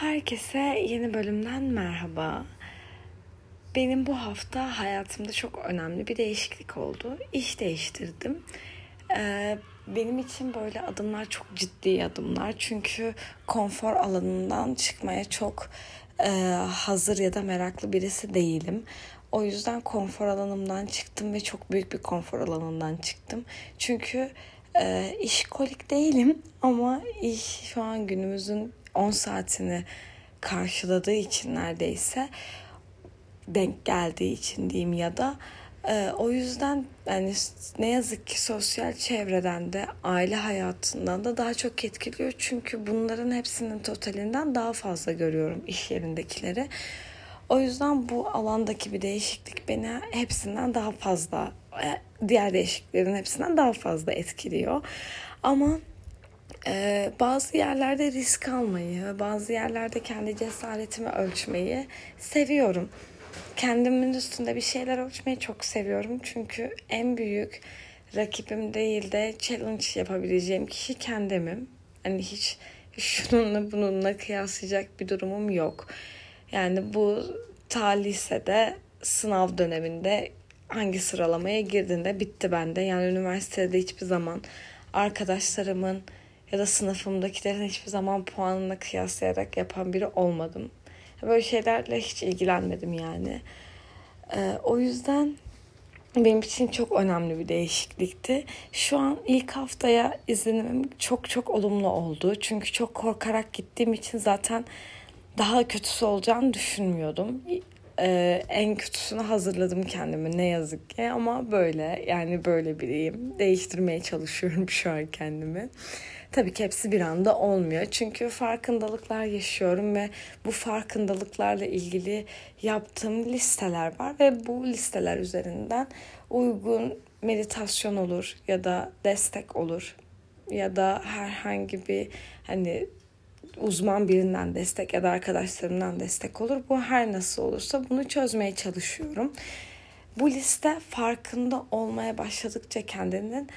Herkese yeni bölümden merhaba. Benim bu hafta hayatımda çok önemli bir değişiklik oldu. İş değiştirdim. Ee, benim için böyle adımlar çok ciddi adımlar. Çünkü konfor alanından çıkmaya çok e, hazır ya da meraklı birisi değilim. O yüzden konfor alanımdan çıktım ve çok büyük bir konfor alanından çıktım. Çünkü e, işkolik değilim ama iş şu an günümüzün 10 saatini karşıladığı için neredeyse denk geldiği için diyeyim ya da e, o yüzden yani ne yazık ki sosyal çevreden de aile hayatından da daha çok etkiliyor. Çünkü bunların hepsinin totalinden daha fazla görüyorum iş yerindekileri. O yüzden bu alandaki bir değişiklik beni hepsinden daha fazla e, diğer değişikliklerin hepsinden daha fazla etkiliyor. Ama ee, bazı yerlerde risk almayı, bazı yerlerde kendi cesaretimi ölçmeyi seviyorum. Kendimin üstünde bir şeyler ölçmeyi çok seviyorum. Çünkü en büyük rakibim değil de challenge yapabileceğim kişi kendimim. Hani hiç şununla bununla kıyaslayacak bir durumum yok. Yani bu ta lisede sınav döneminde hangi sıralamaya girdiğinde bitti bende. Yani üniversitede hiçbir zaman arkadaşlarımın ya da sınıfımdakilerin hiçbir zaman puanına kıyaslayarak yapan biri olmadım. Böyle şeylerle hiç ilgilenmedim yani. Ee, o yüzden benim için çok önemli bir değişiklikti. Şu an ilk haftaya izlenimim çok çok olumlu oldu. Çünkü çok korkarak gittiğim için zaten daha kötüsü olacağını düşünmüyordum. Ee, en kötüsünü hazırladım kendimi ne yazık ki ama böyle yani böyle biriyim. Değiştirmeye çalışıyorum şu an kendimi. Tabii ki hepsi bir anda olmuyor. Çünkü farkındalıklar yaşıyorum ve bu farkındalıklarla ilgili yaptığım listeler var ve bu listeler üzerinden uygun meditasyon olur ya da destek olur ya da herhangi bir hani uzman birinden destek ya da arkadaşlarımdan destek olur. Bu her nasıl olursa bunu çözmeye çalışıyorum. Bu liste farkında olmaya başladıkça kendinin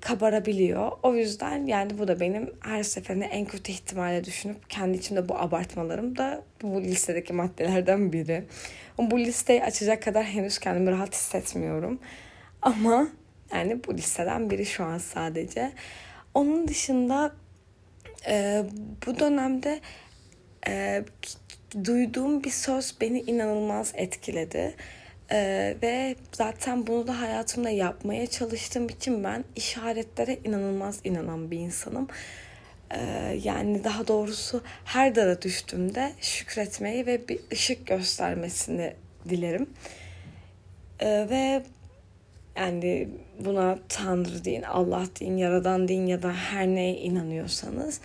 kabarabiliyor. O yüzden yani bu da benim her seferinde en kötü ihtimalle düşünüp kendi içimde bu abartmalarım da bu listedeki maddelerden biri. Bu listeyi açacak kadar henüz kendimi rahat hissetmiyorum. Ama yani bu listeden biri şu an sadece. Onun dışında e, bu dönemde e, duyduğum bir söz beni inanılmaz etkiledi. Ee, ve zaten bunu da hayatımda yapmaya çalıştığım için ben işaretlere inanılmaz inanan bir insanım. Ee, yani daha doğrusu her dara düştüğümde şükretmeyi ve bir ışık göstermesini dilerim. Ee, ve yani buna Tanrı deyin, Allah deyin, Yaradan deyin ya da her neye inanıyorsanız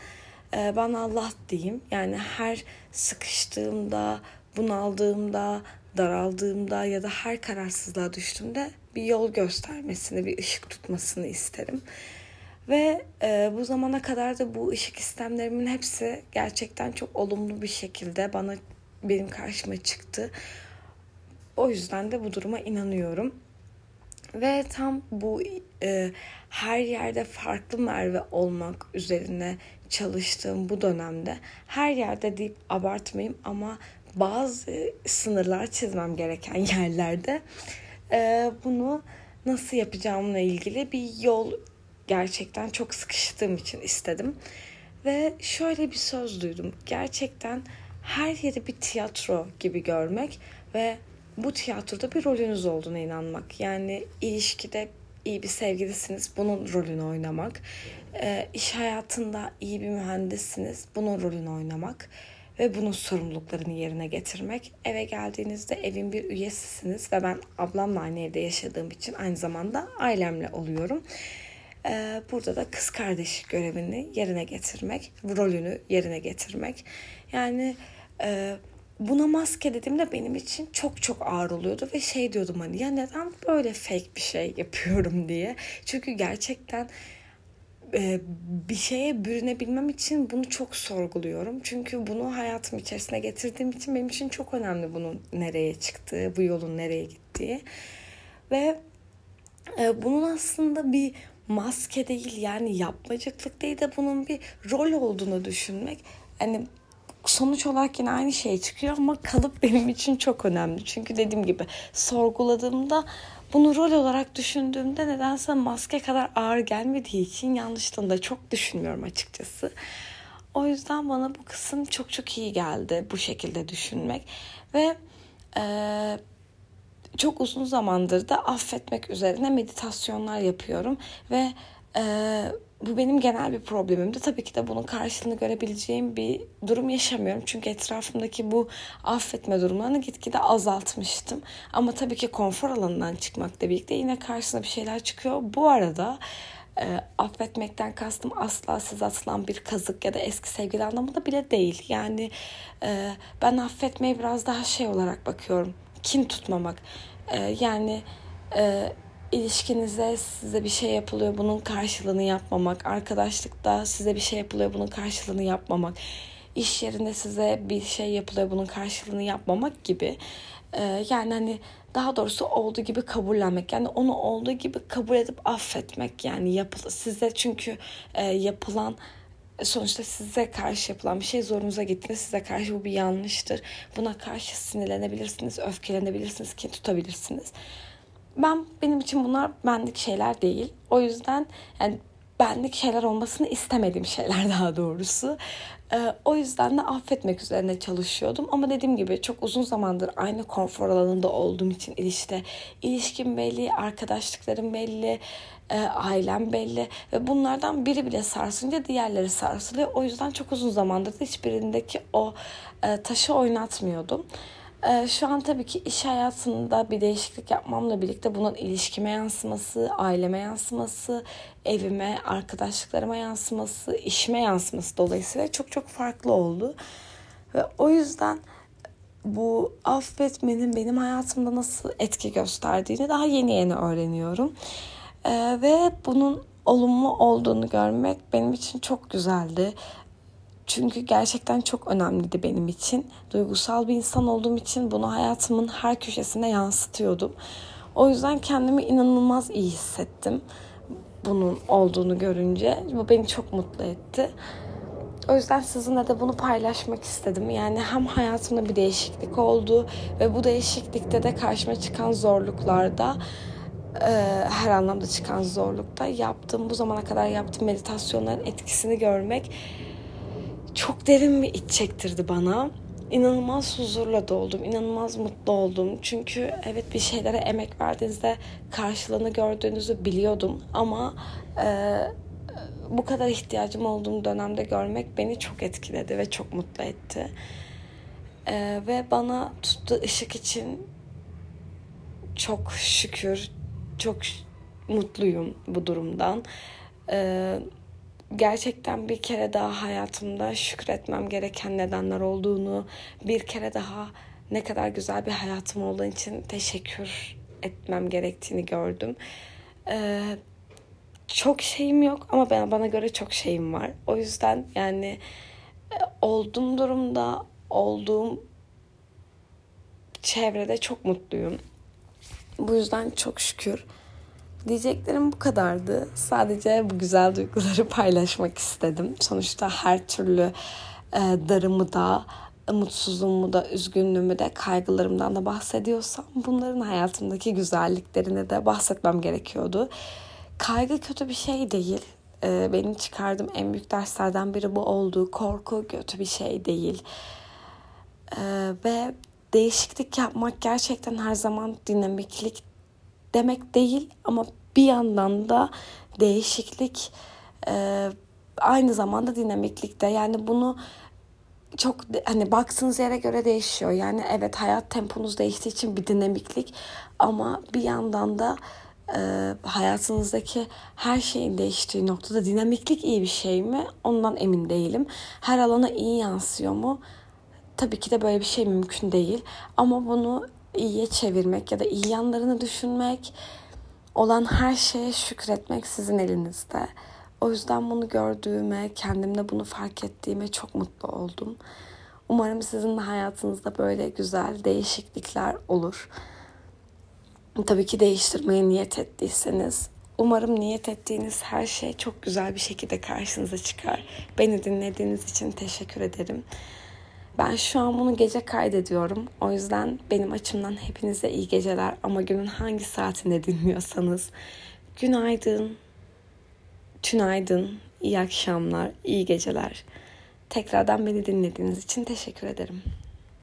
e, ben Allah diyeyim. Yani her sıkıştığımda, bunaldığımda, daraldığımda ya da her kararsızlığa düştüğümde bir yol göstermesini, bir ışık tutmasını isterim. Ve e, bu zamana kadar da bu ışık istemlerimin hepsi gerçekten çok olumlu bir şekilde bana benim karşıma çıktı. O yüzden de bu duruma inanıyorum. Ve tam bu e, her yerde farklı Merve olmak üzerine çalıştığım bu dönemde her yerde deyip abartmayayım ama bazı sınırlar çizmem gereken yerlerde e, bunu nasıl yapacağımla ilgili bir yol gerçekten çok sıkıştığım için istedim. Ve şöyle bir söz duydum. Gerçekten her yeri bir tiyatro gibi görmek ve bu tiyatroda bir rolünüz olduğuna inanmak. Yani ilişkide iyi bir sevgilisiniz, bunun rolünü oynamak. E, iş hayatında iyi bir mühendissiniz, bunun rolünü oynamak ve bunun sorumluluklarını yerine getirmek. Eve geldiğinizde evin bir üyesisiniz ve ben ablamla aynı evde yaşadığım için aynı zamanda ailemle oluyorum. Ee, burada da kız kardeş görevini yerine getirmek, rolünü yerine getirmek. Yani e, buna maske dediğimde benim için çok çok ağır oluyordu ve şey diyordum hani ya neden böyle fake bir şey yapıyorum diye. Çünkü gerçekten e, bir şeye bürünebilmem için bunu çok sorguluyorum. Çünkü bunu hayatım içerisine getirdiğim için benim için çok önemli bunun nereye çıktığı, bu yolun nereye gittiği. Ve e, bunun aslında bir maske değil yani yapmacıklık değil de bunun bir rol olduğunu düşünmek. Hani sonuç olarak yine aynı şey çıkıyor ama kalıp benim için çok önemli. Çünkü dediğim gibi sorguladığımda bunu rol olarak düşündüğümde nedense maske kadar ağır gelmediği için yanlışlığını da çok düşünmüyorum açıkçası. O yüzden bana bu kısım çok çok iyi geldi bu şekilde düşünmek. Ve e, çok uzun zamandır da affetmek üzerine meditasyonlar yapıyorum. Ve e, bu benim genel bir problemimdi. Tabii ki de bunun karşılığını görebileceğim bir durum yaşamıyorum. Çünkü etrafımdaki bu affetme durumlarını gitgide azaltmıştım. Ama tabii ki konfor alanından çıkmakla birlikte yine karşısına bir şeyler çıkıyor. Bu arada e, affetmekten kastım asla size atılan bir kazık ya da eski sevgili anlamında bile değil. Yani e, ben affetmeye biraz daha şey olarak bakıyorum. Kin tutmamak. E, yani e, ilişkinize size bir şey yapılıyor bunun karşılığını yapmamak. Arkadaşlıkta size bir şey yapılıyor bunun karşılığını yapmamak. İş yerinde size bir şey yapılıyor bunun karşılığını yapmamak gibi. Ee, yani hani daha doğrusu olduğu gibi kabullenmek. Yani onu olduğu gibi kabul edip affetmek. Yani yapıl size çünkü e, yapılan sonuçta size karşı yapılan bir şey zorunuza gitti. Size karşı bu bir yanlıştır. Buna karşı sinirlenebilirsiniz, öfkelenebilirsiniz, kin tutabilirsiniz ben benim için bunlar benlik şeyler değil. O yüzden yani benlik şeyler olmasını istemediğim şeyler daha doğrusu. Ee, o yüzden de affetmek üzerine çalışıyordum. Ama dediğim gibi çok uzun zamandır aynı konfor alanında olduğum için ilişkide ilişkim belli, arkadaşlıklarım belli, e, ailem belli ve bunlardan biri bile sarsınca diğerleri sarsılıyor. O yüzden çok uzun zamandır da hiçbirindeki o e, taşı oynatmıyordum. Ee, şu an tabii ki iş hayatında bir değişiklik yapmamla birlikte bunun ilişkime yansıması, aileme yansıması, evime, arkadaşlıklarıma yansıması, işime yansıması dolayısıyla çok çok farklı oldu. Ve o yüzden bu affetmenin benim hayatımda nasıl etki gösterdiğini daha yeni yeni öğreniyorum. Ee, ve bunun olumlu olduğunu görmek benim için çok güzeldi. Çünkü gerçekten çok önemliydi benim için. Duygusal bir insan olduğum için bunu hayatımın her köşesine yansıtıyordum. O yüzden kendimi inanılmaz iyi hissettim. Bunun olduğunu görünce. Bu beni çok mutlu etti. O yüzden sizinle de bunu paylaşmak istedim. Yani hem hayatımda bir değişiklik oldu ve bu değişiklikte de karşıma çıkan zorluklarda e, her anlamda çıkan zorlukta yaptığım bu zamana kadar yaptığım meditasyonların etkisini görmek çok derin bir iç çektirdi bana. İnanılmaz huzurla doldum, inanılmaz mutlu oldum. Çünkü evet bir şeylere emek verdiğinizde karşılığını gördüğünüzü biliyordum ama e, bu kadar ihtiyacım olduğum dönemde görmek beni çok etkiledi ve çok mutlu etti. E, ve bana tuttuğu ışık için çok şükür, çok mutluyum bu durumdan. E, gerçekten bir kere daha hayatımda şükretmem gereken nedenler olduğunu, bir kere daha ne kadar güzel bir hayatım olduğu için teşekkür etmem gerektiğini gördüm. Ee, çok şeyim yok ama bana, bana göre çok şeyim var. O yüzden yani e, olduğum durumda, olduğum çevrede çok mutluyum. Bu yüzden çok şükür. Diyeceklerim bu kadardı. Sadece bu güzel duyguları paylaşmak istedim. Sonuçta her türlü e, darımı da, mutsuzluğumu da, üzgünlüğümü de, kaygılarımdan da bahsediyorsam bunların hayatımdaki güzelliklerini de bahsetmem gerekiyordu. Kaygı kötü bir şey değil. E, benim çıkardığım en büyük derslerden biri bu oldu. Korku kötü bir şey değil. E, ve değişiklik yapmak gerçekten her zaman dinamiklik demek değil ama bir yandan da değişiklik e, aynı zamanda dinamiklikte. Yani bunu çok hani baktığınız yere göre değişiyor. Yani evet hayat temponuz değiştiği için bir dinamiklik ama bir yandan da e, hayatınızdaki her şeyin değiştiği noktada dinamiklik iyi bir şey mi? Ondan emin değilim. Her alana iyi yansıyor mu? Tabii ki de böyle bir şey mümkün değil. Ama bunu iyiye çevirmek ya da iyi yanlarını düşünmek, olan her şeye şükretmek sizin elinizde. O yüzden bunu gördüğüme, kendimde bunu fark ettiğime çok mutlu oldum. Umarım sizin de hayatınızda böyle güzel değişiklikler olur. Tabii ki değiştirmeye niyet ettiyseniz umarım niyet ettiğiniz her şey çok güzel bir şekilde karşınıza çıkar. Beni dinlediğiniz için teşekkür ederim. Ben şu an bunu gece kaydediyorum. O yüzden benim açımdan hepinize iyi geceler. Ama günün hangi saatinde dinliyorsanız günaydın, tünaydın, iyi akşamlar, iyi geceler. Tekrardan beni dinlediğiniz için teşekkür ederim.